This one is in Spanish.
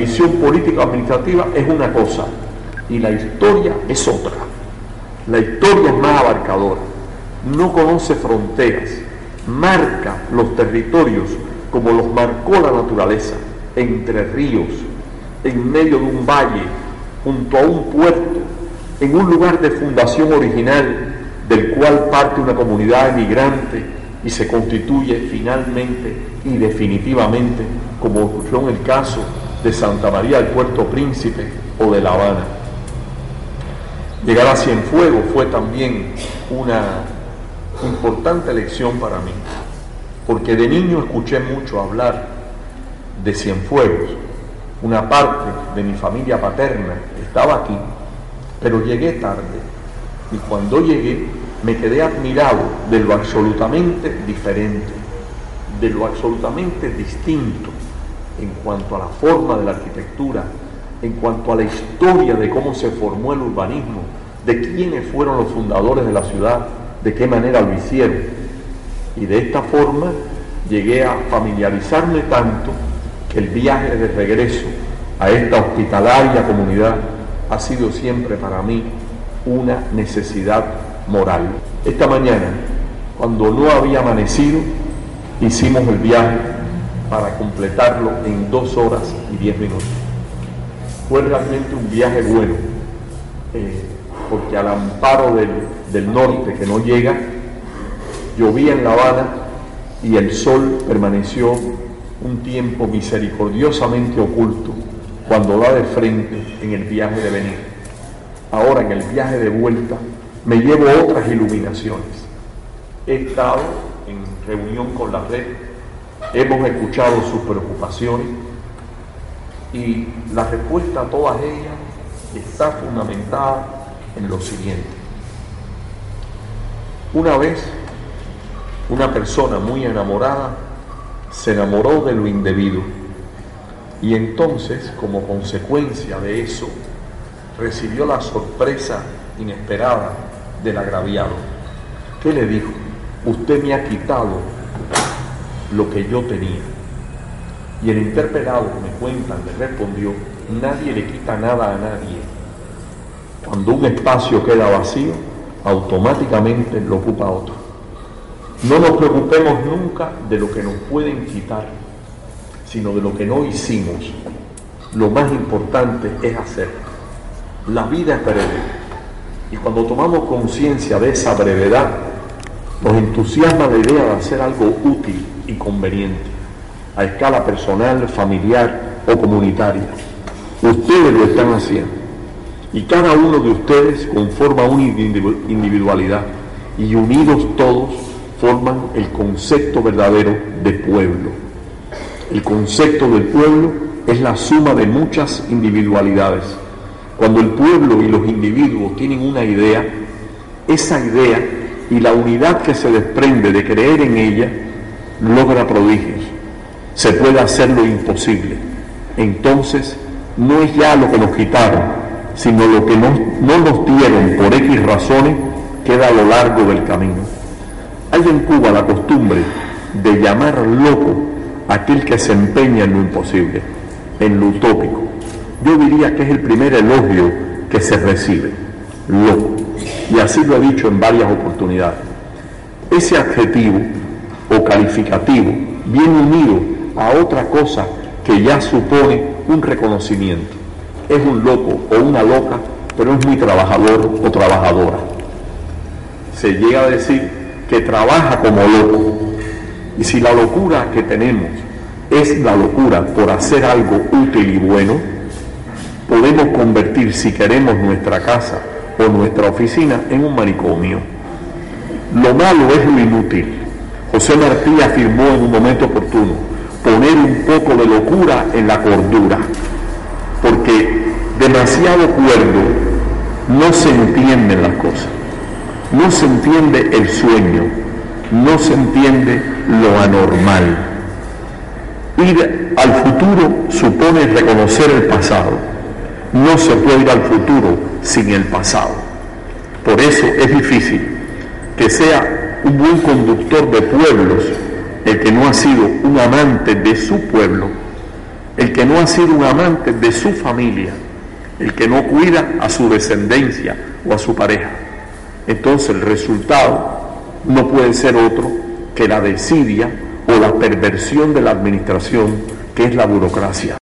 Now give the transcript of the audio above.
división político-administrativa es una cosa y la historia es otra. La historia es más abarcadora, no conoce fronteras, marca los territorios como los marcó la naturaleza, entre ríos, en medio de un valle, junto a un puerto, en un lugar de fundación original del cual parte una comunidad emigrante y se constituye finalmente y definitivamente, como ocurrió en el caso de Santa María del Puerto Príncipe o de La Habana. Llegar a Cienfuegos fue también una importante lección para mí, porque de niño escuché mucho hablar de Cienfuegos. Una parte de mi familia paterna estaba aquí, pero llegué tarde y cuando llegué me quedé admirado de lo absolutamente diferente, de lo absolutamente distinto en cuanto a la forma de la arquitectura, en cuanto a la historia de cómo se formó el urbanismo, de quiénes fueron los fundadores de la ciudad, de qué manera lo hicieron. Y de esta forma llegué a familiarizarme tanto que el viaje de regreso a esta hospitalaria comunidad ha sido siempre para mí una necesidad moral. Esta mañana, cuando no había amanecido, hicimos el viaje para completarlo en dos horas y diez minutos. Fue realmente un viaje bueno, eh, porque al amparo del, del norte que no llega, llovía en La Habana y el sol permaneció un tiempo misericordiosamente oculto cuando da de frente en el viaje de venir. Ahora en el viaje de vuelta me llevo otras iluminaciones. He estado en reunión con la red, hemos escuchado sus preocupaciones y la respuesta a todas ellas está fundamentada en lo siguiente. Una vez una persona muy enamorada se enamoró de lo indebido y entonces como consecuencia de eso recibió la sorpresa inesperada del agraviado. ¿Qué le dijo? Usted me ha quitado lo que yo tenía. Y el interpelado, me cuentan, le respondió, nadie le quita nada a nadie. Cuando un espacio queda vacío, automáticamente lo ocupa otro. No nos preocupemos nunca de lo que nos pueden quitar, sino de lo que no hicimos. Lo más importante es hacer. La vida es breve y cuando tomamos conciencia de esa brevedad, nos entusiasma la idea de hacer algo útil y conveniente, a escala personal, familiar o comunitaria. Ustedes lo están haciendo. Y cada uno de ustedes conforma una individualidad y unidos todos forman el concepto verdadero de pueblo. El concepto del pueblo es la suma de muchas individualidades cuando el pueblo y los individuos tienen una idea, esa idea y la unidad que se desprende de creer en ella logra prodigios. Se puede hacer lo imposible. Entonces, no es ya lo que nos quitaron, sino lo que no, no nos dieron por X razones queda a lo largo del camino. Hay en Cuba la costumbre de llamar loco aquel que se empeña en lo imposible, en lo utópico yo diría que es el primer elogio que se recibe, loco. Y así lo he dicho en varias oportunidades. Ese adjetivo o calificativo viene unido a otra cosa que ya supone un reconocimiento. Es un loco o una loca, pero es muy trabajador o trabajadora. Se llega a decir que trabaja como loco. Y si la locura que tenemos es la locura por hacer algo útil y bueno, podemos convertir, si queremos, nuestra casa o nuestra oficina en un manicomio. Lo malo es lo inútil. José Martí afirmó en un momento oportuno, poner un poco de locura en la cordura, porque demasiado cuerdo no se entienden las cosas, no se entiende el sueño, no se entiende lo anormal. Ir al futuro supone reconocer el pasado no se puede ir al futuro sin el pasado. Por eso es difícil que sea un buen conductor de pueblos el que no ha sido un amante de su pueblo, el que no ha sido un amante de su familia, el que no cuida a su descendencia o a su pareja. Entonces el resultado no puede ser otro que la desidia o la perversión de la administración, que es la burocracia.